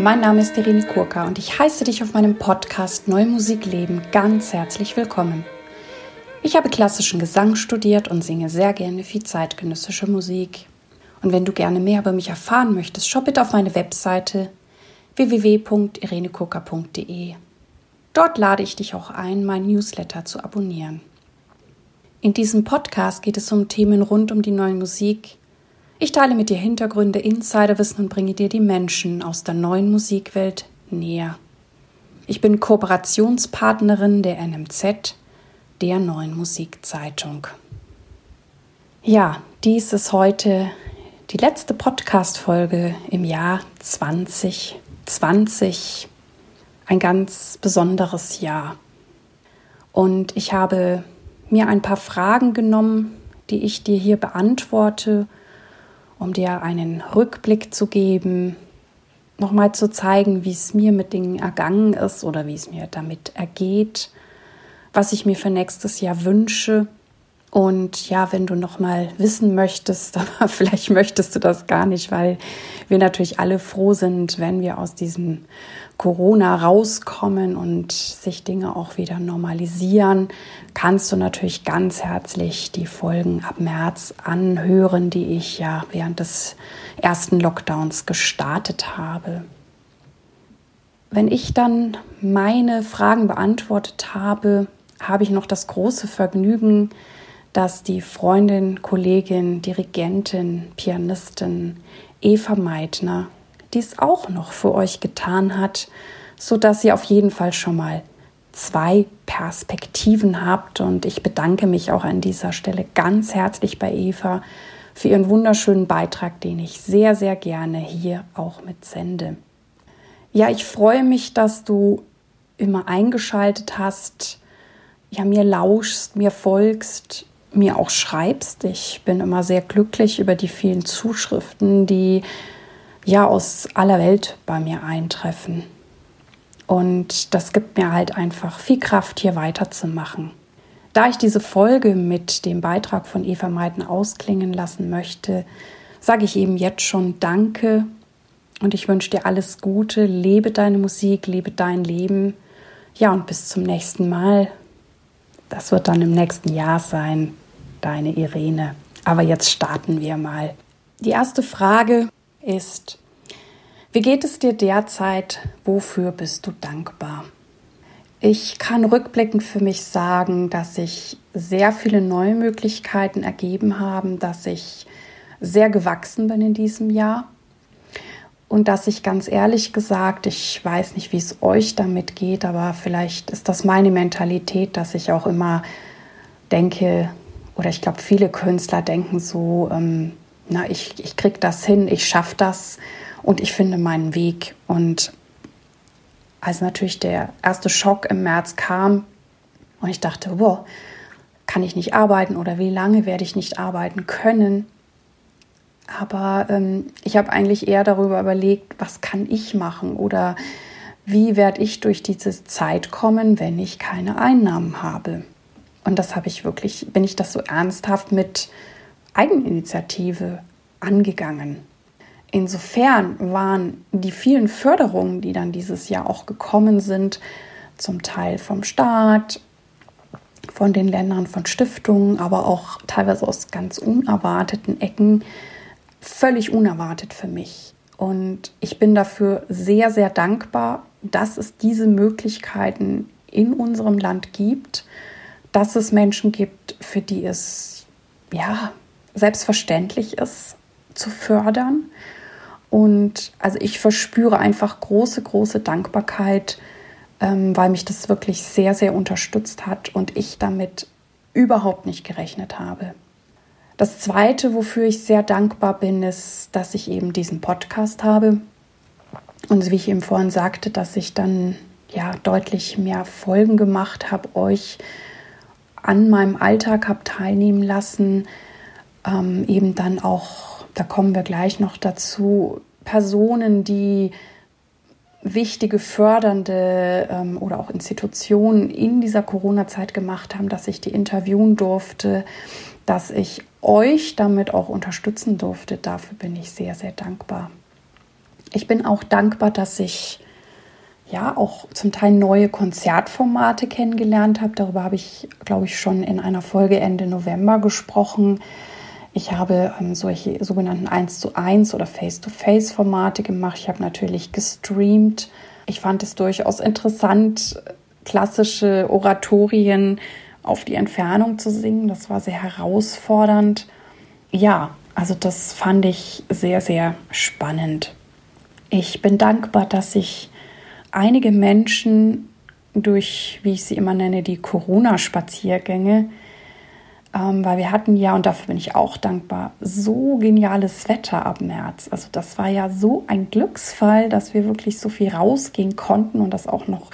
Mein Name ist Irene Kurka und ich heiße dich auf meinem Podcast Neue Musik leben ganz herzlich willkommen. Ich habe klassischen Gesang studiert und singe sehr gerne viel zeitgenössische Musik. Und wenn du gerne mehr über mich erfahren möchtest, schau bitte auf meine Webseite www.irenekurka.de. Dort lade ich dich auch ein, mein Newsletter zu abonnieren. In diesem Podcast geht es um Themen rund um die neue Musik, ich teile mit dir Hintergründe, Insiderwissen und bringe dir die Menschen aus der neuen Musikwelt näher. Ich bin Kooperationspartnerin der NMZ, der neuen Musikzeitung. Ja, dies ist heute die letzte Podcast-Folge im Jahr 2020. Ein ganz besonderes Jahr. Und ich habe mir ein paar Fragen genommen, die ich dir hier beantworte um dir einen Rückblick zu geben, nochmal zu zeigen, wie es mir mit Dingen ergangen ist oder wie es mir damit ergeht, was ich mir für nächstes Jahr wünsche und ja, wenn du noch mal wissen möchtest, aber vielleicht möchtest du das gar nicht, weil wir natürlich alle froh sind, wenn wir aus diesem Corona rauskommen und sich Dinge auch wieder normalisieren, kannst du natürlich ganz herzlich die Folgen ab März anhören, die ich ja während des ersten Lockdowns gestartet habe. Wenn ich dann meine Fragen beantwortet habe, habe ich noch das große Vergnügen, dass die Freundin, Kollegin, Dirigentin, Pianistin Eva Meitner dies auch noch für euch getan hat, sodass ihr auf jeden Fall schon mal zwei Perspektiven habt. Und ich bedanke mich auch an dieser Stelle ganz herzlich bei Eva für ihren wunderschönen Beitrag, den ich sehr, sehr gerne hier auch mitsende. Ja, ich freue mich, dass du immer eingeschaltet hast, ja, mir lauschst, mir folgst, mir auch schreibst. Ich bin immer sehr glücklich über die vielen Zuschriften, die ja aus aller Welt bei mir eintreffen. Und das gibt mir halt einfach viel Kraft, hier weiterzumachen. Da ich diese Folge mit dem Beitrag von Eva Meiten ausklingen lassen möchte, sage ich eben jetzt schon Danke und ich wünsche dir alles Gute. Lebe deine Musik, lebe dein Leben. Ja, und bis zum nächsten Mal. Das wird dann im nächsten Jahr sein, deine Irene. Aber jetzt starten wir mal. Die erste Frage ist, wie geht es dir derzeit? Wofür bist du dankbar? Ich kann rückblickend für mich sagen, dass sich sehr viele neue Möglichkeiten ergeben haben, dass ich sehr gewachsen bin in diesem Jahr und dass ich ganz ehrlich gesagt, ich weiß nicht, wie es euch damit geht, aber vielleicht ist das meine Mentalität, dass ich auch immer denke, oder ich glaube, viele Künstler denken so, ähm, na, ich, ich krieg das hin, ich schaffe das und ich finde meinen Weg. Und als natürlich der erste Schock im März kam und ich dachte, wow, kann ich nicht arbeiten oder wie lange werde ich nicht arbeiten können, aber ähm, ich habe eigentlich eher darüber überlegt, was kann ich machen oder wie werde ich durch diese Zeit kommen, wenn ich keine Einnahmen habe. Und das habe ich wirklich, bin ich das so ernsthaft mit Eigeninitiative angegangen. Insofern waren die vielen Förderungen, die dann dieses Jahr auch gekommen sind, zum Teil vom Staat, von den Ländern, von Stiftungen, aber auch teilweise aus ganz unerwarteten Ecken, völlig unerwartet für mich. Und ich bin dafür sehr, sehr dankbar, dass es diese Möglichkeiten in unserem Land gibt, dass es Menschen gibt, für die es ja selbstverständlich ist, zu fördern. Und also ich verspüre einfach große, große Dankbarkeit, ähm, weil mich das wirklich sehr, sehr unterstützt hat und ich damit überhaupt nicht gerechnet habe. Das Zweite, wofür ich sehr dankbar bin, ist, dass ich eben diesen Podcast habe. Und wie ich eben vorhin sagte, dass ich dann ja deutlich mehr Folgen gemacht habe, euch an meinem Alltag habe teilnehmen lassen. Ähm, eben dann auch, da kommen wir gleich noch dazu, Personen, die wichtige fördernde ähm, oder auch Institutionen in dieser Corona-Zeit gemacht haben, dass ich die interviewen durfte, dass ich euch damit auch unterstützen durfte. Dafür bin ich sehr, sehr dankbar. Ich bin auch dankbar, dass ich ja auch zum Teil neue Konzertformate kennengelernt habe. Darüber habe ich, glaube ich, schon in einer Folge Ende November gesprochen. Ich habe ähm, solche sogenannten 1 zu 1 oder Face-to-Face Formate gemacht. Ich habe natürlich gestreamt. Ich fand es durchaus interessant, klassische Oratorien auf die Entfernung zu singen. Das war sehr herausfordernd. Ja, also das fand ich sehr, sehr spannend. Ich bin dankbar, dass ich einige Menschen durch, wie ich sie immer nenne, die Corona-Spaziergänge, ähm, weil wir hatten ja, und dafür bin ich auch dankbar, so geniales Wetter ab März. Also das war ja so ein Glücksfall, dass wir wirklich so viel rausgehen konnten und das auch noch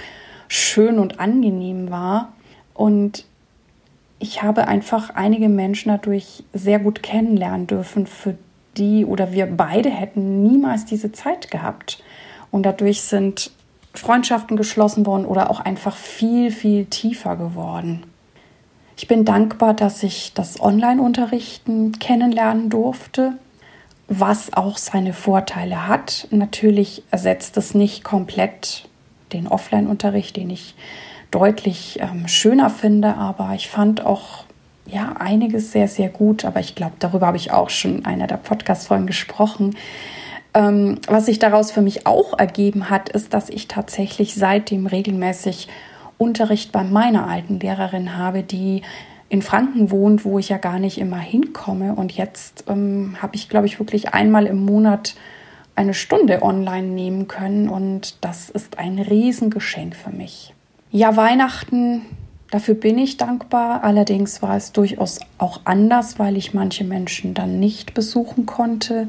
schön und angenehm war. Und ich habe einfach einige Menschen dadurch sehr gut kennenlernen dürfen, für die oder wir beide hätten niemals diese Zeit gehabt. Und dadurch sind Freundschaften geschlossen worden oder auch einfach viel, viel tiefer geworden. Ich bin dankbar, dass ich das Online-Unterrichten kennenlernen durfte, was auch seine Vorteile hat. Natürlich ersetzt es nicht komplett den Offline-Unterricht, den ich deutlich ähm, schöner finde, aber ich fand auch ja einiges sehr, sehr gut. Aber ich glaube, darüber habe ich auch schon in einer der Podcast-Folgen gesprochen. Ähm, was sich daraus für mich auch ergeben hat, ist, dass ich tatsächlich seitdem regelmäßig Unterricht bei meiner alten Lehrerin habe, die in Franken wohnt, wo ich ja gar nicht immer hinkomme. Und jetzt ähm, habe ich, glaube ich, wirklich einmal im Monat eine Stunde online nehmen können. Und das ist ein Riesengeschenk für mich. Ja, Weihnachten, dafür bin ich dankbar. Allerdings war es durchaus auch anders, weil ich manche Menschen dann nicht besuchen konnte,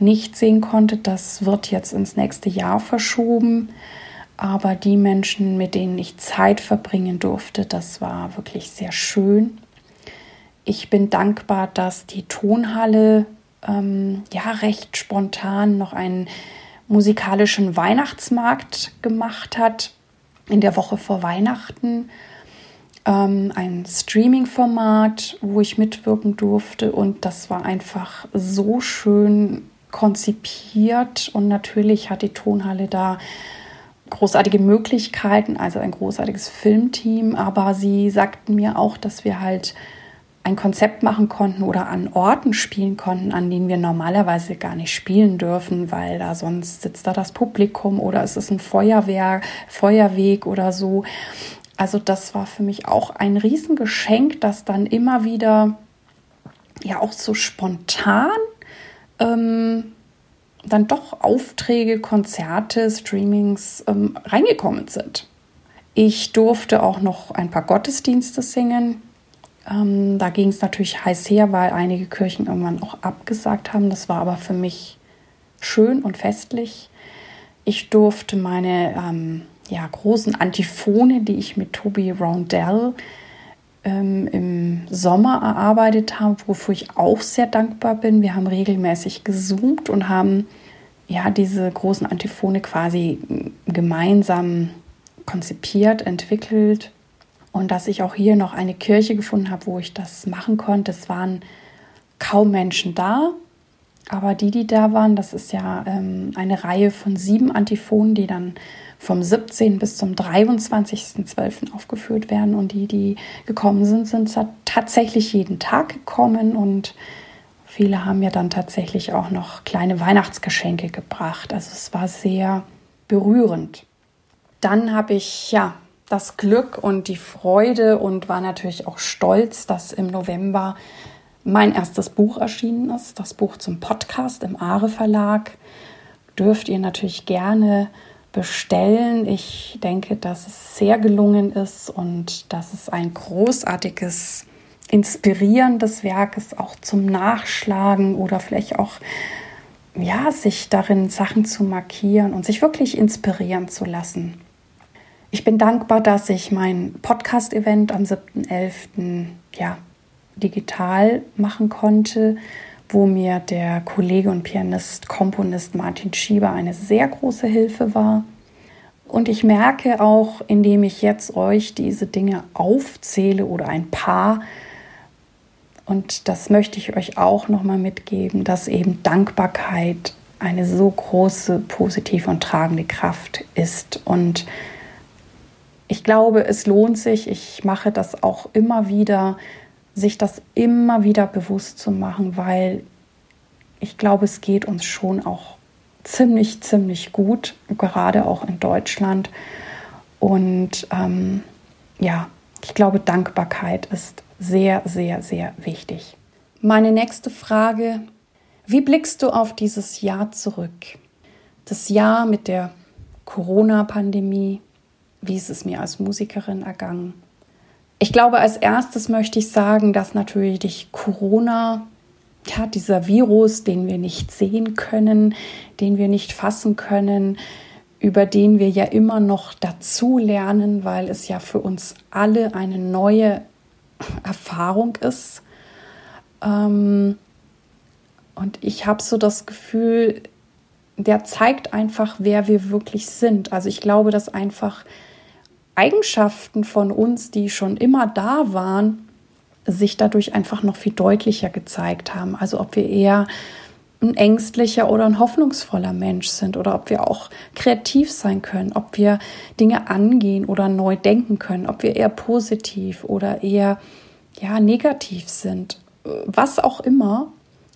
nicht sehen konnte. Das wird jetzt ins nächste Jahr verschoben. Aber die Menschen, mit denen ich Zeit verbringen durfte, das war wirklich sehr schön. Ich bin dankbar, dass die Tonhalle ähm, ja recht spontan noch einen musikalischen Weihnachtsmarkt gemacht hat in der Woche vor Weihnachten ähm, ein Streaming-Format, wo ich mitwirken durfte und das war einfach so schön konzipiert und natürlich hat die Tonhalle da großartige Möglichkeiten, also ein großartiges Filmteam, aber sie sagten mir auch, dass wir halt ein Konzept machen konnten oder an Orten spielen konnten, an denen wir normalerweise gar nicht spielen dürfen, weil da sonst sitzt da das Publikum oder es ist ein Feuerwehr, Feuerweg oder so. Also das war für mich auch ein Riesengeschenk, dass dann immer wieder ja auch so spontan ähm, dann doch Aufträge, Konzerte, Streamings ähm, reingekommen sind. Ich durfte auch noch ein paar Gottesdienste singen. Ähm, da ging es natürlich heiß her, weil einige Kirchen irgendwann auch abgesagt haben. Das war aber für mich schön und festlich. Ich durfte meine ähm, ja, großen Antiphone, die ich mit Toby Roundell ähm, im Sommer erarbeitet habe, wofür ich auch sehr dankbar bin. Wir haben regelmäßig gezoomt und haben ja diese großen Antiphone quasi gemeinsam konzipiert, entwickelt und dass ich auch hier noch eine Kirche gefunden habe, wo ich das machen konnte. Es waren kaum Menschen da, aber die, die da waren, das ist ja ähm, eine Reihe von sieben Antiphonen, die dann vom 17. bis zum 23.12. aufgeführt werden. Und die, die gekommen sind, sind tatsächlich jeden Tag gekommen und viele haben ja dann tatsächlich auch noch kleine Weihnachtsgeschenke gebracht. Also es war sehr berührend. Dann habe ich ja das Glück und die Freude und war natürlich auch stolz, dass im November mein erstes Buch erschienen ist, das Buch zum Podcast im Aare Verlag. Dürft ihr natürlich gerne bestellen. Ich denke, dass es sehr gelungen ist und dass es ein großartiges, inspirierendes Werk ist, auch zum Nachschlagen oder vielleicht auch ja, sich darin Sachen zu markieren und sich wirklich inspirieren zu lassen. Ich bin dankbar, dass ich mein Podcast-Event am 7.11. Ja, digital machen konnte, wo mir der Kollege und Pianist, Komponist Martin Schieber eine sehr große Hilfe war. Und ich merke auch, indem ich jetzt euch diese Dinge aufzähle oder ein paar, und das möchte ich euch auch nochmal mitgeben, dass eben Dankbarkeit eine so große positive und tragende Kraft ist. Und ich glaube, es lohnt sich, ich mache das auch immer wieder, sich das immer wieder bewusst zu machen, weil ich glaube, es geht uns schon auch ziemlich, ziemlich gut, gerade auch in Deutschland. Und ähm, ja, ich glaube, Dankbarkeit ist sehr, sehr, sehr wichtig. Meine nächste Frage, wie blickst du auf dieses Jahr zurück? Das Jahr mit der Corona-Pandemie, wie ist es mir als Musikerin ergangen? Ich glaube, als erstes möchte ich sagen, dass natürlich Corona, ja, dieser Virus, den wir nicht sehen können, den wir nicht fassen können, über den wir ja immer noch dazu lernen, weil es ja für uns alle eine neue Erfahrung ist. Ähm, und ich habe so das Gefühl, der zeigt einfach, wer wir wirklich sind. Also ich glaube, dass einfach Eigenschaften von uns, die schon immer da waren, sich dadurch einfach noch viel deutlicher gezeigt haben. Also ob wir eher ein ängstlicher oder ein hoffnungsvoller Mensch sind oder ob wir auch kreativ sein können, ob wir Dinge angehen oder neu denken können, ob wir eher positiv oder eher ja negativ sind, was auch immer.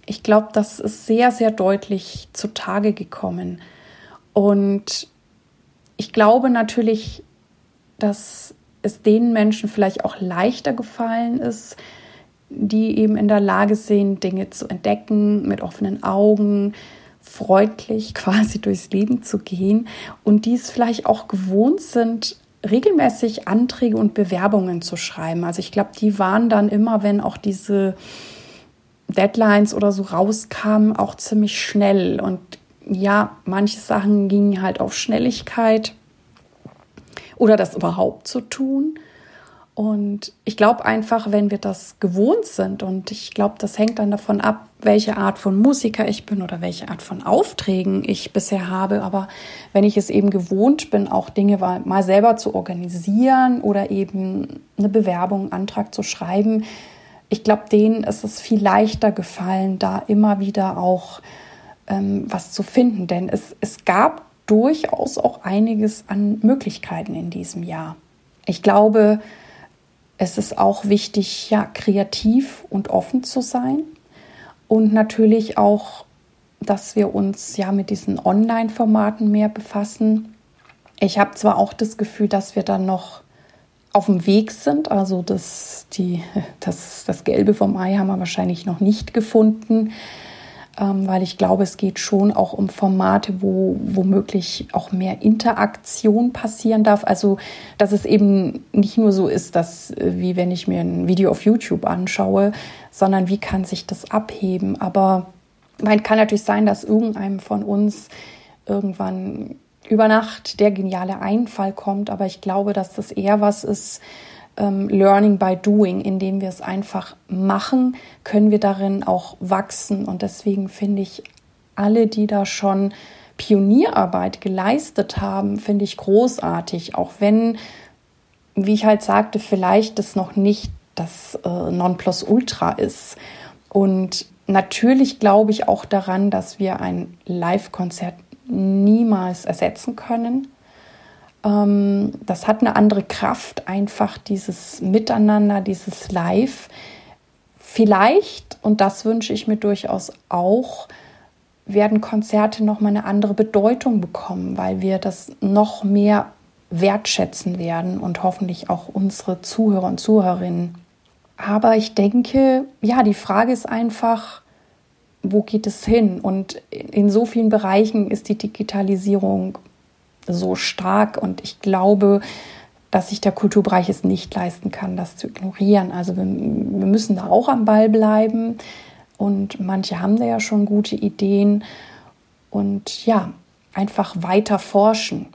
Ich glaube, das ist sehr sehr deutlich zutage gekommen und ich glaube natürlich, dass es den Menschen vielleicht auch leichter gefallen ist, die eben in der Lage sind, Dinge zu entdecken, mit offenen Augen, freundlich quasi durchs Leben zu gehen und die es vielleicht auch gewohnt sind, regelmäßig Anträge und Bewerbungen zu schreiben. Also ich glaube, die waren dann immer, wenn auch diese Deadlines oder so rauskamen, auch ziemlich schnell. Und ja, manche Sachen gingen halt auf Schnelligkeit oder das überhaupt zu tun. Und ich glaube einfach, wenn wir das gewohnt sind, und ich glaube, das hängt dann davon ab, welche Art von Musiker ich bin oder welche Art von Aufträgen ich bisher habe. Aber wenn ich es eben gewohnt bin, auch Dinge mal selber zu organisieren oder eben eine Bewerbung, einen Antrag zu schreiben, ich glaube, denen ist es viel leichter gefallen, da immer wieder auch ähm, was zu finden. Denn es, es gab durchaus auch einiges an Möglichkeiten in diesem Jahr. Ich glaube, es ist auch wichtig, ja, kreativ und offen zu sein und natürlich auch, dass wir uns ja mit diesen Online-Formaten mehr befassen. Ich habe zwar auch das Gefühl, dass wir dann noch auf dem Weg sind, also das, die, das, das Gelbe vom Ei haben wir wahrscheinlich noch nicht gefunden weil ich glaube, es geht schon auch um Formate, wo womöglich auch mehr Interaktion passieren darf. Also, dass es eben nicht nur so ist, dass, äh, wie wenn ich mir ein Video auf YouTube anschaue, sondern wie kann sich das abheben. Aber man kann natürlich sein, dass irgendeinem von uns irgendwann über Nacht der geniale Einfall kommt, aber ich glaube, dass das eher was ist, ähm, Learning by Doing, indem wir es einfach machen, können wir darin auch wachsen. Und deswegen finde ich alle, die da schon Pionierarbeit geleistet haben, finde ich großartig, auch wenn, wie ich halt sagte, vielleicht das noch nicht das äh, Nonplusultra ist. Und natürlich glaube ich auch daran, dass wir ein Live-Konzert niemals ersetzen können. Ähm, das hat eine andere Kraft, einfach dieses Miteinander, dieses Live. Vielleicht, und das wünsche ich mir durchaus auch, werden Konzerte nochmal eine andere Bedeutung bekommen, weil wir das noch mehr wertschätzen werden und hoffentlich auch unsere Zuhörer und Zuhörerinnen. Aber ich denke, ja, die Frage ist einfach, wo geht es hin? Und in so vielen Bereichen ist die Digitalisierung so stark und ich glaube, dass sich der Kulturbereich es nicht leisten kann, das zu ignorieren. Also wir, wir müssen da auch am Ball bleiben und manche haben da ja schon gute Ideen und ja, einfach weiter forschen.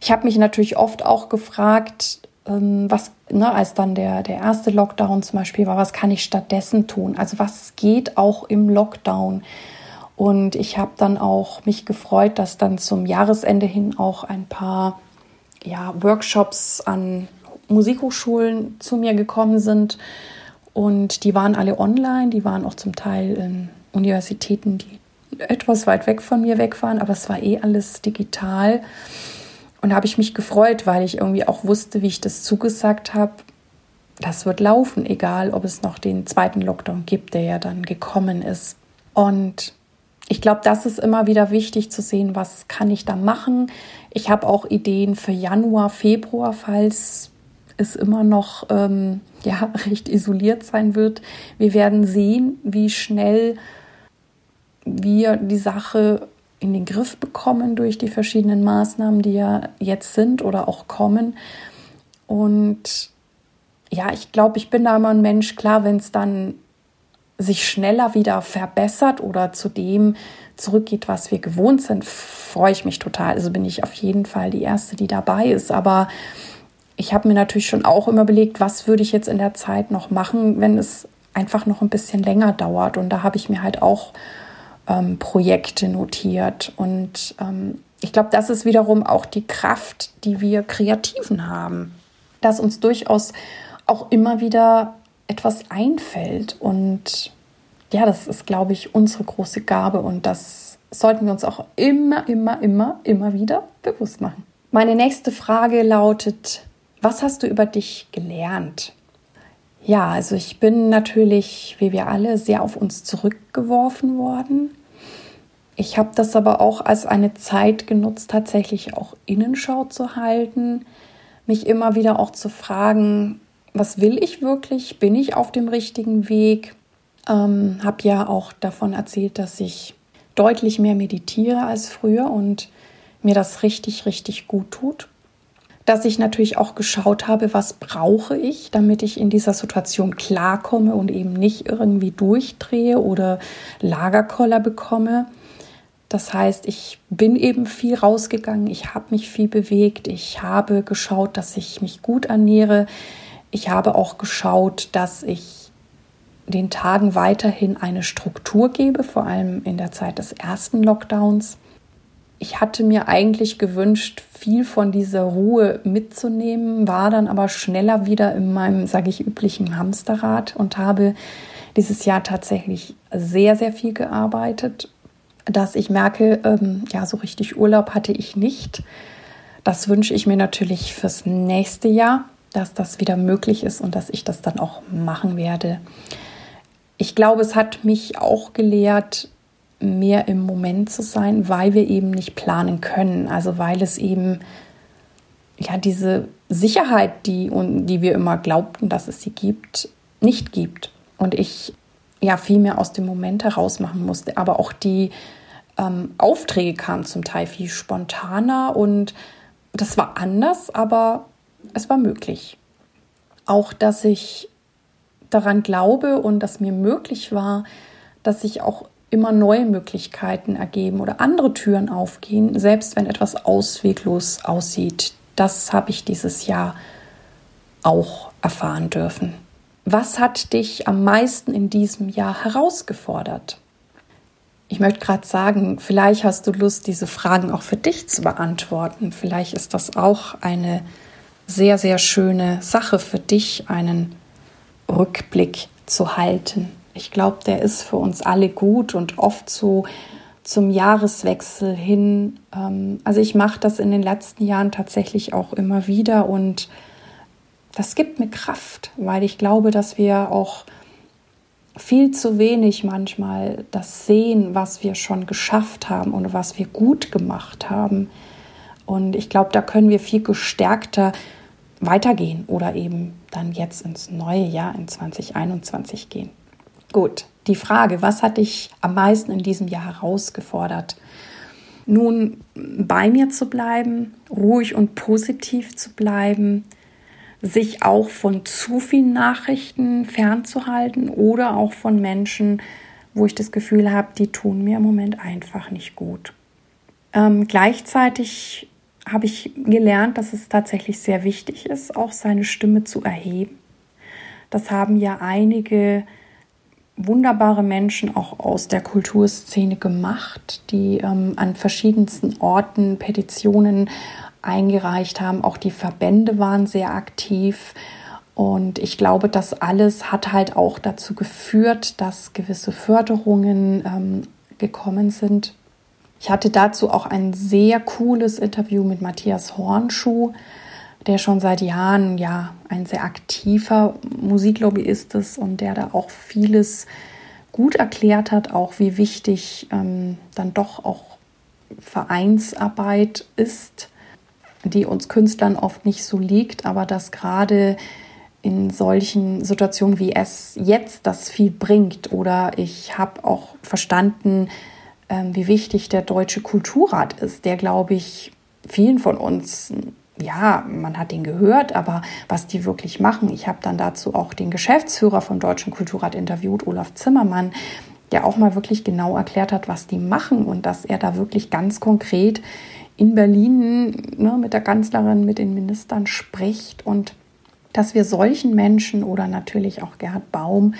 Ich habe mich natürlich oft auch gefragt, ähm, was, ne, als dann der, der erste Lockdown zum Beispiel war, was kann ich stattdessen tun? Also was geht auch im Lockdown? Und ich habe dann auch mich gefreut, dass dann zum Jahresende hin auch ein paar ja, Workshops an Musikhochschulen zu mir gekommen sind. Und die waren alle online, die waren auch zum Teil in Universitäten, die etwas weit weg von mir weg waren, aber es war eh alles digital. Und da habe ich mich gefreut, weil ich irgendwie auch wusste, wie ich das zugesagt habe. Das wird laufen, egal ob es noch den zweiten Lockdown gibt, der ja dann gekommen ist. Und ich glaube, das ist immer wieder wichtig zu sehen, was kann ich da machen. Ich habe auch Ideen für Januar, Februar, falls es immer noch ähm, ja, recht isoliert sein wird. Wir werden sehen, wie schnell wir die Sache in den Griff bekommen durch die verschiedenen Maßnahmen, die ja jetzt sind oder auch kommen. Und ja, ich glaube, ich bin da immer ein Mensch, klar, wenn es dann sich schneller wieder verbessert oder zu dem zurückgeht, was wir gewohnt sind, freue ich mich total. Also bin ich auf jeden Fall die Erste, die dabei ist. Aber ich habe mir natürlich schon auch immer überlegt, was würde ich jetzt in der Zeit noch machen, wenn es einfach noch ein bisschen länger dauert. Und da habe ich mir halt auch ähm, Projekte notiert. Und ähm, ich glaube, das ist wiederum auch die Kraft, die wir Kreativen haben, dass uns durchaus auch immer wieder etwas einfällt. Und ja, das ist, glaube ich, unsere große Gabe und das sollten wir uns auch immer, immer, immer, immer wieder bewusst machen. Meine nächste Frage lautet, was hast du über dich gelernt? Ja, also ich bin natürlich, wie wir alle, sehr auf uns zurückgeworfen worden. Ich habe das aber auch als eine Zeit genutzt, tatsächlich auch Innenschau zu halten, mich immer wieder auch zu fragen, was will ich wirklich? Bin ich auf dem richtigen Weg? Ähm, habe ja auch davon erzählt, dass ich deutlich mehr meditiere als früher und mir das richtig, richtig gut tut dass ich natürlich auch geschaut habe, was brauche ich, damit ich in dieser Situation klarkomme und eben nicht irgendwie durchdrehe oder Lagerkoller bekomme. Das heißt, ich bin eben viel rausgegangen, ich habe mich viel bewegt, ich habe geschaut, dass ich mich gut ernähre. Ich habe auch geschaut, dass ich den Tagen weiterhin eine Struktur gebe, vor allem in der Zeit des ersten Lockdowns ich hatte mir eigentlich gewünscht, viel von dieser Ruhe mitzunehmen, war dann aber schneller wieder in meinem, sage ich, üblichen Hamsterrad und habe dieses Jahr tatsächlich sehr, sehr viel gearbeitet, dass ich merke, ähm, ja, so richtig Urlaub hatte ich nicht. Das wünsche ich mir natürlich fürs nächste Jahr, dass das wieder möglich ist und dass ich das dann auch machen werde. Ich glaube, es hat mich auch gelehrt, mehr im Moment zu sein, weil wir eben nicht planen können. Also weil es eben ja diese Sicherheit, die, die wir immer glaubten, dass es sie gibt, nicht gibt. Und ich ja viel mehr aus dem Moment heraus machen musste. Aber auch die ähm, Aufträge kamen zum Teil viel spontaner und das war anders, aber es war möglich. Auch, dass ich daran glaube und dass mir möglich war, dass ich auch immer neue Möglichkeiten ergeben oder andere Türen aufgehen, selbst wenn etwas ausweglos aussieht. Das habe ich dieses Jahr auch erfahren dürfen. Was hat dich am meisten in diesem Jahr herausgefordert? Ich möchte gerade sagen, vielleicht hast du Lust, diese Fragen auch für dich zu beantworten. Vielleicht ist das auch eine sehr, sehr schöne Sache für dich, einen Rückblick zu halten. Ich glaube, der ist für uns alle gut und oft so zum Jahreswechsel hin. Ähm, also ich mache das in den letzten Jahren tatsächlich auch immer wieder und das gibt mir Kraft, weil ich glaube, dass wir auch viel zu wenig manchmal das sehen, was wir schon geschafft haben und was wir gut gemacht haben. Und ich glaube, da können wir viel gestärkter weitergehen oder eben dann jetzt ins neue Jahr in 2021 gehen. Gut, die Frage, was hat dich am meisten in diesem Jahr herausgefordert? Nun, bei mir zu bleiben, ruhig und positiv zu bleiben, sich auch von zu vielen Nachrichten fernzuhalten oder auch von Menschen, wo ich das Gefühl habe, die tun mir im Moment einfach nicht gut. Ähm, gleichzeitig habe ich gelernt, dass es tatsächlich sehr wichtig ist, auch seine Stimme zu erheben. Das haben ja einige wunderbare Menschen auch aus der Kulturszene gemacht, die ähm, an verschiedensten Orten Petitionen eingereicht haben. Auch die Verbände waren sehr aktiv. Und ich glaube, das alles hat halt auch dazu geführt, dass gewisse Förderungen ähm, gekommen sind. Ich hatte dazu auch ein sehr cooles Interview mit Matthias Hornschuh, der schon seit Jahren ja ein sehr aktiver Musiklobbyist ist und der da auch vieles gut erklärt hat, auch wie wichtig ähm, dann doch auch Vereinsarbeit ist, die uns Künstlern oft nicht so liegt, aber dass gerade in solchen Situationen wie es jetzt das viel bringt. Oder ich habe auch verstanden, ähm, wie wichtig der Deutsche Kulturrat ist, der, glaube ich, vielen von uns, ja, man hat den gehört, aber was die wirklich machen. Ich habe dann dazu auch den Geschäftsführer vom Deutschen Kulturrat interviewt, Olaf Zimmermann, der auch mal wirklich genau erklärt hat, was die machen und dass er da wirklich ganz konkret in Berlin ne, mit der Kanzlerin, mit den Ministern spricht und dass wir solchen Menschen oder natürlich auch Gerhard Baum,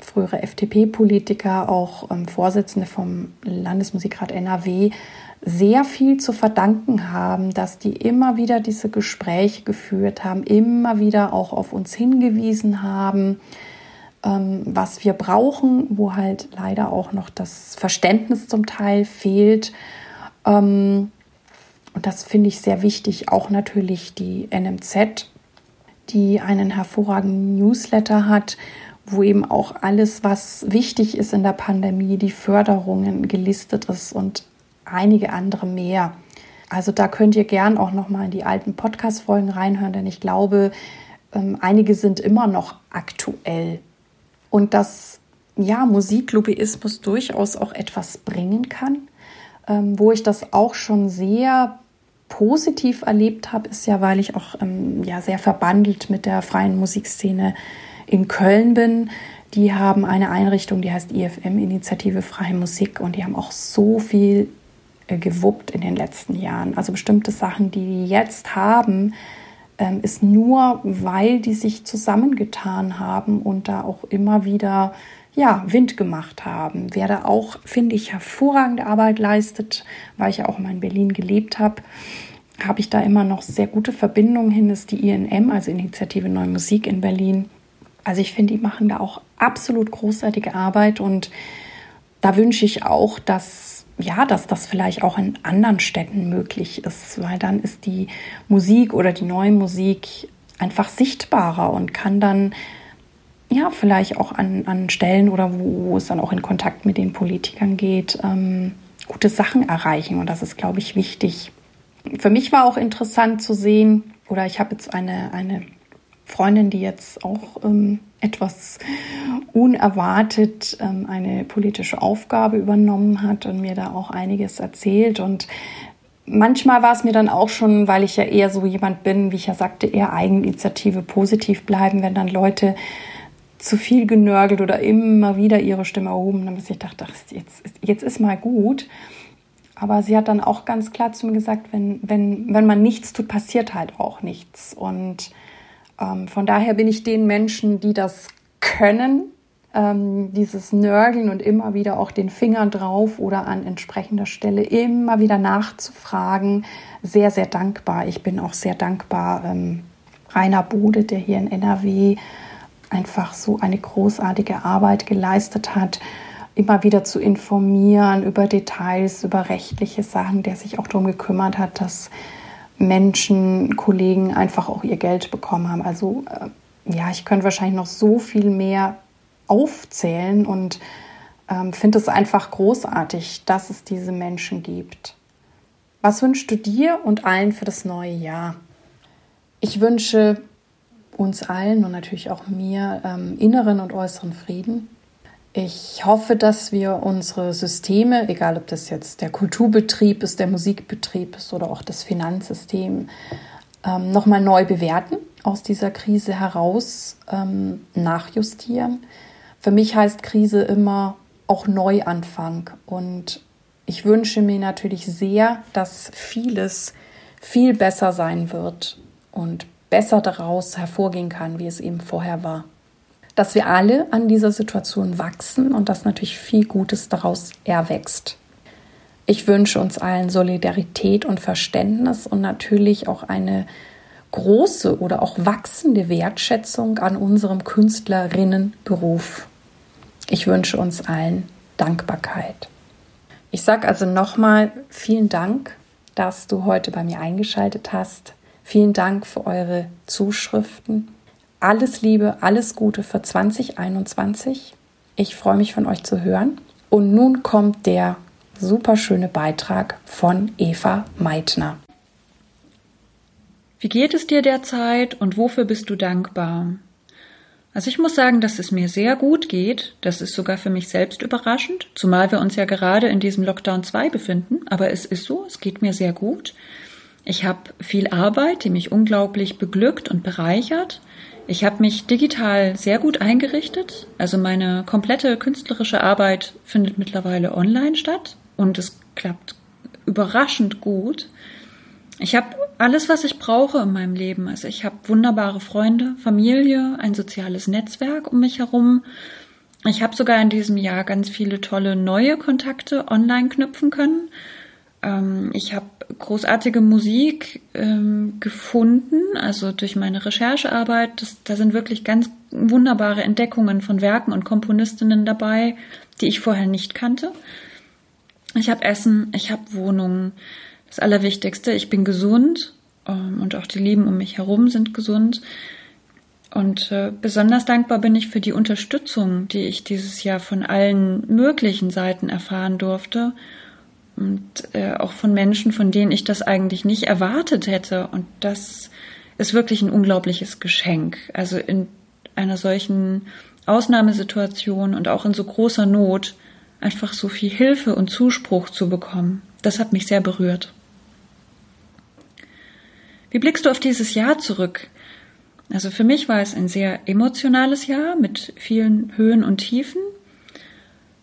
frühere FDP-Politiker, auch ähm, Vorsitzende vom Landesmusikrat NRW, sehr viel zu verdanken haben, dass die immer wieder diese Gespräche geführt haben, immer wieder auch auf uns hingewiesen haben, ähm, was wir brauchen, wo halt leider auch noch das Verständnis zum Teil fehlt. Ähm, und das finde ich sehr wichtig. Auch natürlich die NMZ, die einen hervorragenden Newsletter hat, wo eben auch alles, was wichtig ist in der Pandemie, die Förderungen gelistet ist und einige andere mehr. Also da könnt ihr gern auch noch mal in die alten Podcast-Folgen reinhören, denn ich glaube, ähm, einige sind immer noch aktuell. Und dass ja Musiklobbyismus durchaus auch etwas bringen kann. Ähm, wo ich das auch schon sehr positiv erlebt habe, ist ja, weil ich auch ähm, ja, sehr verbandelt mit der freien Musikszene in Köln bin. Die haben eine Einrichtung, die heißt IFM, Initiative Freie Musik, und die haben auch so viel äh, gewuppt in den letzten Jahren. Also bestimmte Sachen, die die jetzt haben, ähm, ist nur, weil die sich zusammengetan haben und da auch immer wieder ja, Wind gemacht haben. Wer da auch, finde ich, hervorragende Arbeit leistet, weil ich ja auch mal in Berlin gelebt habe, habe ich da immer noch sehr gute Verbindungen hin, ist die INM, also Initiative Neue Musik in Berlin. Also ich finde, die machen da auch absolut großartige Arbeit und da wünsche ich auch, dass ja, dass das vielleicht auch in anderen Städten möglich ist, weil dann ist die Musik oder die neue Musik einfach sichtbarer und kann dann ja, vielleicht auch an, an Stellen oder wo, wo es dann auch in Kontakt mit den Politikern geht, ähm, gute Sachen erreichen. Und das ist, glaube ich, wichtig. Für mich war auch interessant zu sehen, oder ich habe jetzt eine, eine Freundin, die jetzt auch ähm, etwas unerwartet ähm, eine politische Aufgabe übernommen hat und mir da auch einiges erzählt. Und manchmal war es mir dann auch schon, weil ich ja eher so jemand bin, wie ich ja sagte, eher Eigeninitiative positiv bleiben, wenn dann Leute zu viel genörgelt oder immer wieder ihre Stimme erhoben haben, dass ich dachte, ach, jetzt, jetzt ist mal gut. Aber sie hat dann auch ganz klar zu mir gesagt, wenn, wenn, wenn man nichts tut, passiert halt auch nichts. Und ähm, von daher bin ich den Menschen, die das können, ähm, dieses Nörgeln und immer wieder auch den Finger drauf oder an entsprechender Stelle immer wieder nachzufragen, sehr, sehr dankbar. Ich bin auch sehr dankbar. Ähm, Rainer Bode, der hier in NRW einfach so eine großartige Arbeit geleistet hat, immer wieder zu informieren über Details, über rechtliche Sachen, der sich auch darum gekümmert hat, dass Menschen, Kollegen einfach auch ihr Geld bekommen haben. Also äh, ja, ich könnte wahrscheinlich noch so viel mehr aufzählen und ähm, finde es einfach großartig, dass es diese Menschen gibt. Was wünschst du dir und allen für das neue Jahr? Ich wünsche uns allen und natürlich auch mir ähm, inneren und äußeren Frieden. Ich hoffe, dass wir unsere Systeme, egal ob das jetzt der Kulturbetrieb ist, der Musikbetrieb ist oder auch das Finanzsystem, ähm, nochmal neu bewerten, aus dieser Krise heraus ähm, nachjustieren. Für mich heißt Krise immer auch Neuanfang. Und ich wünsche mir natürlich sehr, dass vieles viel besser sein wird und besser daraus hervorgehen kann, wie es eben vorher war. Dass wir alle an dieser Situation wachsen und dass natürlich viel Gutes daraus erwächst. Ich wünsche uns allen Solidarität und Verständnis und natürlich auch eine große oder auch wachsende Wertschätzung an unserem Künstlerinnenberuf. Ich wünsche uns allen Dankbarkeit. Ich sage also nochmal vielen Dank, dass du heute bei mir eingeschaltet hast. Vielen Dank für eure Zuschriften. Alles Liebe, alles Gute für 2021. Ich freue mich von euch zu hören. Und nun kommt der super schöne Beitrag von Eva Meitner. Wie geht es dir derzeit und wofür bist du dankbar? Also ich muss sagen, dass es mir sehr gut geht. Das ist sogar für mich selbst überraschend, zumal wir uns ja gerade in diesem Lockdown 2 befinden. Aber es ist so, es geht mir sehr gut. Ich habe viel Arbeit, die mich unglaublich beglückt und bereichert. Ich habe mich digital sehr gut eingerichtet. Also meine komplette künstlerische Arbeit findet mittlerweile online statt und es klappt überraschend gut. Ich habe alles, was ich brauche in meinem Leben. Also ich habe wunderbare Freunde, Familie, ein soziales Netzwerk um mich herum. Ich habe sogar in diesem Jahr ganz viele tolle neue Kontakte online knüpfen können. Ähm, ich habe großartige Musik ähm, gefunden, also durch meine Recherchearbeit. Das, da sind wirklich ganz wunderbare Entdeckungen von Werken und Komponistinnen dabei, die ich vorher nicht kannte. Ich habe Essen, ich habe Wohnungen. Das Allerwichtigste, ich bin gesund ähm, und auch die Lieben um mich herum sind gesund. Und äh, besonders dankbar bin ich für die Unterstützung, die ich dieses Jahr von allen möglichen Seiten erfahren durfte und äh, auch von Menschen, von denen ich das eigentlich nicht erwartet hätte. Und das ist wirklich ein unglaubliches Geschenk. Also in einer solchen Ausnahmesituation und auch in so großer Not einfach so viel Hilfe und Zuspruch zu bekommen. Das hat mich sehr berührt. Wie blickst du auf dieses Jahr zurück? Also für mich war es ein sehr emotionales Jahr mit vielen Höhen und Tiefen.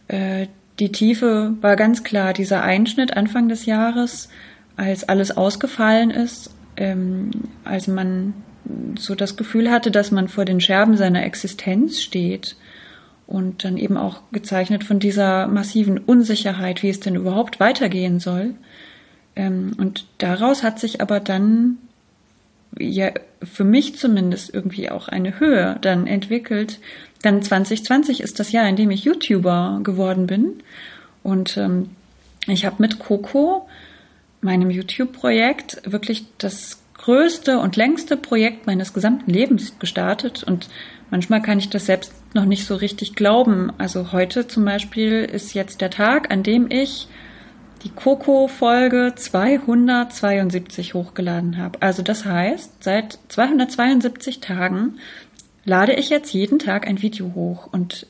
Äh, die Tiefe war ganz klar dieser Einschnitt Anfang des Jahres, als alles ausgefallen ist, ähm, als man so das Gefühl hatte, dass man vor den Scherben seiner Existenz steht und dann eben auch gezeichnet von dieser massiven Unsicherheit, wie es denn überhaupt weitergehen soll. Ähm, und daraus hat sich aber dann ja für mich zumindest irgendwie auch eine Höhe dann entwickelt. Dann 2020 ist das Jahr, in dem ich YouTuber geworden bin. Und ähm, ich habe mit Coco, meinem YouTube-Projekt, wirklich das größte und längste Projekt meines gesamten Lebens gestartet. Und Manchmal kann ich das selbst noch nicht so richtig glauben. Also heute zum Beispiel ist jetzt der Tag, an dem ich die Coco-Folge 272 hochgeladen habe. Also das heißt, seit 272 Tagen lade ich jetzt jeden Tag ein Video hoch. Und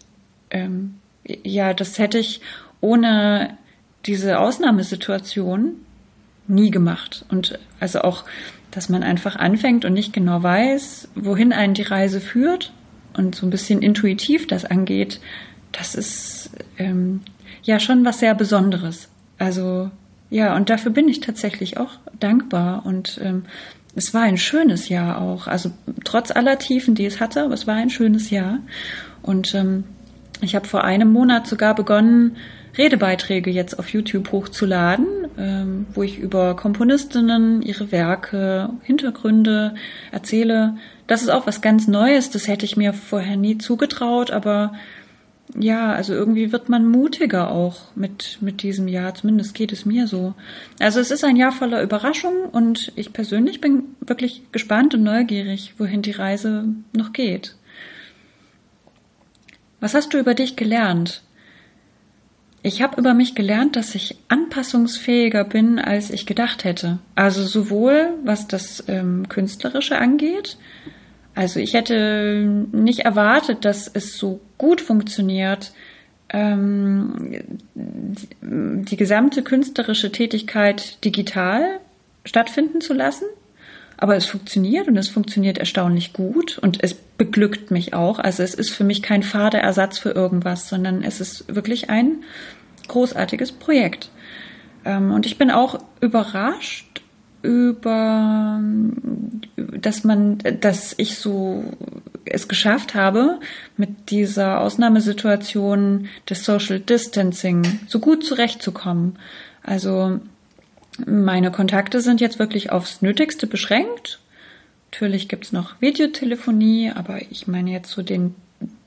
ähm, ja, das hätte ich ohne diese Ausnahmesituation nie gemacht. Und also auch, dass man einfach anfängt und nicht genau weiß, wohin einen die Reise führt und so ein bisschen intuitiv das angeht, das ist ähm, ja schon was sehr Besonderes. Also ja, und dafür bin ich tatsächlich auch dankbar und ähm, es war ein schönes Jahr auch. Also trotz aller Tiefen, die es hatte, aber es war ein schönes Jahr. Und ähm, ich habe vor einem Monat sogar begonnen, Redebeiträge jetzt auf YouTube hochzuladen, ähm, wo ich über Komponistinnen, ihre Werke, Hintergründe erzähle. Das ist auch was ganz Neues, das hätte ich mir vorher nie zugetraut, aber ja, also irgendwie wird man mutiger auch mit, mit diesem Jahr, zumindest geht es mir so. Also es ist ein Jahr voller Überraschungen und ich persönlich bin wirklich gespannt und neugierig, wohin die Reise noch geht. Was hast du über dich gelernt? Ich habe über mich gelernt, dass ich anpassungsfähiger bin, als ich gedacht hätte. Also sowohl was das ähm, Künstlerische angeht. Also ich hätte nicht erwartet, dass es so gut funktioniert, ähm, die gesamte künstlerische Tätigkeit digital stattfinden zu lassen. Aber es funktioniert und es funktioniert erstaunlich gut und es beglückt mich auch. Also es ist für mich kein fader Ersatz für irgendwas, sondern es ist wirklich ein großartiges Projekt. Ähm, und ich bin auch überrascht über, dass man, dass ich so es geschafft habe, mit dieser Ausnahmesituation des Social Distancing so gut zurechtzukommen. Also meine Kontakte sind jetzt wirklich aufs Nötigste beschränkt. Natürlich gibt's noch Videotelefonie, aber ich meine jetzt so den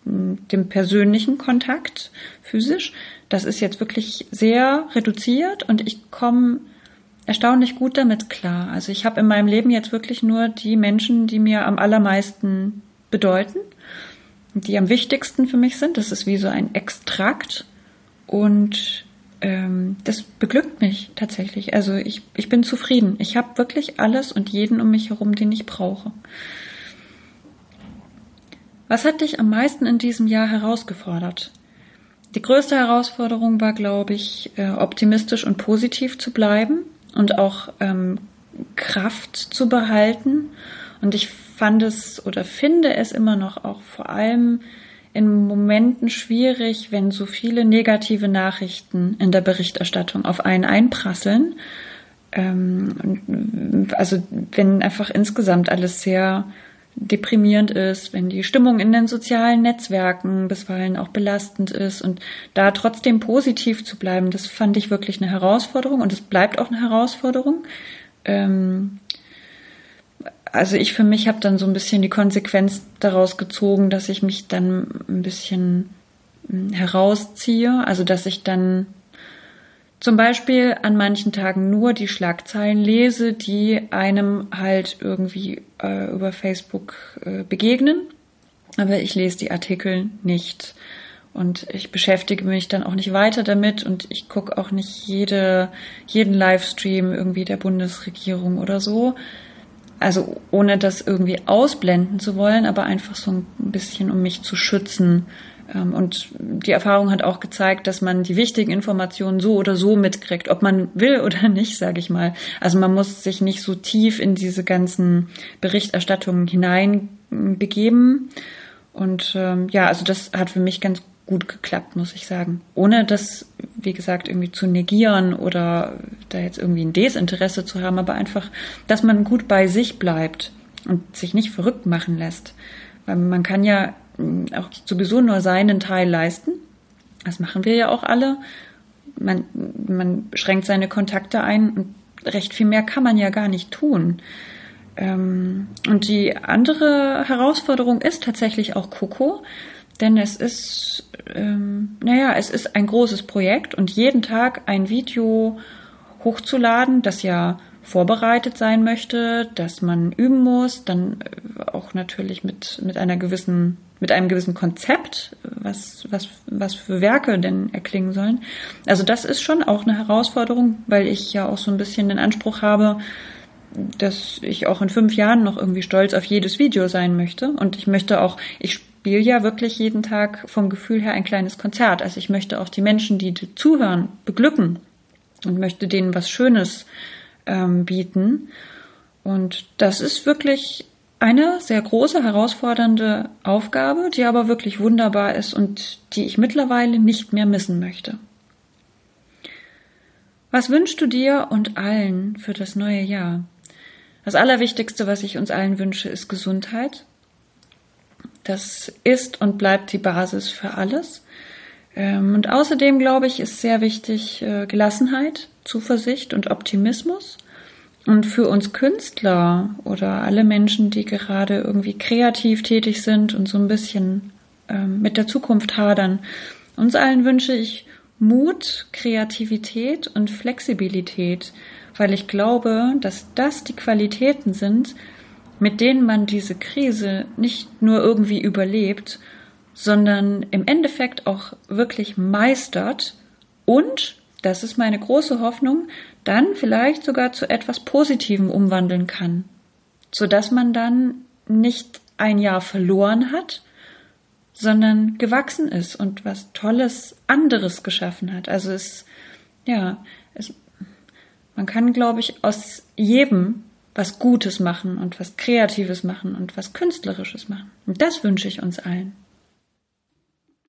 dem persönlichen Kontakt physisch. Das ist jetzt wirklich sehr reduziert und ich komme erstaunlich gut damit klar. Also ich habe in meinem Leben jetzt wirklich nur die Menschen, die mir am allermeisten bedeuten, die am wichtigsten für mich sind. Das ist wie so ein Extrakt und ähm, das beglückt mich tatsächlich. Also ich, ich bin zufrieden. Ich habe wirklich alles und jeden um mich herum, den ich brauche. Was hat dich am meisten in diesem Jahr herausgefordert? Die größte Herausforderung war, glaube ich, äh, optimistisch und positiv zu bleiben und auch ähm, Kraft zu behalten. Und ich fand es oder finde es immer noch auch vor allem in Momenten schwierig, wenn so viele negative Nachrichten in der Berichterstattung auf einen einprasseln. Ähm, also wenn einfach insgesamt alles sehr deprimierend ist, wenn die Stimmung in den sozialen Netzwerken bisweilen auch belastend ist und da trotzdem positiv zu bleiben, das fand ich wirklich eine Herausforderung und es bleibt auch eine Herausforderung. Ähm, also ich für mich habe dann so ein bisschen die Konsequenz daraus gezogen, dass ich mich dann ein bisschen hm, herausziehe, also dass ich dann zum Beispiel an manchen Tagen nur die Schlagzeilen lese, die einem halt irgendwie äh, über Facebook äh, begegnen. Aber ich lese die Artikel nicht. Und ich beschäftige mich dann auch nicht weiter damit und ich gucke auch nicht jede, jeden Livestream irgendwie der Bundesregierung oder so. Also ohne das irgendwie ausblenden zu wollen, aber einfach so ein bisschen, um mich zu schützen und die Erfahrung hat auch gezeigt, dass man die wichtigen Informationen so oder so mitkriegt, ob man will oder nicht, sage ich mal. Also man muss sich nicht so tief in diese ganzen Berichterstattungen hineinbegeben. Und ähm, ja, also das hat für mich ganz gut geklappt, muss ich sagen. Ohne das, wie gesagt, irgendwie zu negieren oder da jetzt irgendwie ein Desinteresse zu haben, aber einfach, dass man gut bei sich bleibt und sich nicht verrückt machen lässt. Weil man kann ja auch sowieso nur seinen Teil leisten. Das machen wir ja auch alle. Man, man schränkt seine Kontakte ein und recht viel mehr kann man ja gar nicht tun. Ähm, und die andere Herausforderung ist tatsächlich auch Coco, denn es ist, ähm, naja, es ist ein großes Projekt und jeden Tag ein Video hochzuladen, das ja vorbereitet sein möchte, dass man üben muss, dann äh, auch natürlich mit, mit einer gewissen, mit einem gewissen Konzept, was, was, was für Werke denn erklingen sollen. Also das ist schon auch eine Herausforderung, weil ich ja auch so ein bisschen den Anspruch habe, dass ich auch in fünf Jahren noch irgendwie stolz auf jedes Video sein möchte. Und ich möchte auch, ich spiele ja wirklich jeden Tag vom Gefühl her ein kleines Konzert. Also ich möchte auch die Menschen, die zuhören, beglücken und möchte denen was Schönes ähm, bieten. Und das ist wirklich eine sehr große, herausfordernde Aufgabe, die aber wirklich wunderbar ist und die ich mittlerweile nicht mehr missen möchte. Was wünschst du dir und allen für das neue Jahr? Das Allerwichtigste, was ich uns allen wünsche, ist Gesundheit. Das ist und bleibt die Basis für alles. Ähm, und außerdem, glaube ich, ist sehr wichtig äh, Gelassenheit, Zuversicht und Optimismus. Und für uns Künstler oder alle Menschen, die gerade irgendwie kreativ tätig sind und so ein bisschen ähm, mit der Zukunft hadern, uns allen wünsche ich Mut, Kreativität und Flexibilität, weil ich glaube, dass das die Qualitäten sind, mit denen man diese Krise nicht nur irgendwie überlebt, sondern im Endeffekt auch wirklich meistert und, das ist meine große Hoffnung, dann vielleicht sogar zu etwas Positivem umwandeln kann, so dass man dann nicht ein Jahr verloren hat, sondern gewachsen ist und was Tolles anderes geschaffen hat. Also es, ja, es, man kann, glaube ich, aus jedem was Gutes machen und was Kreatives machen und was Künstlerisches machen. Und das wünsche ich uns allen.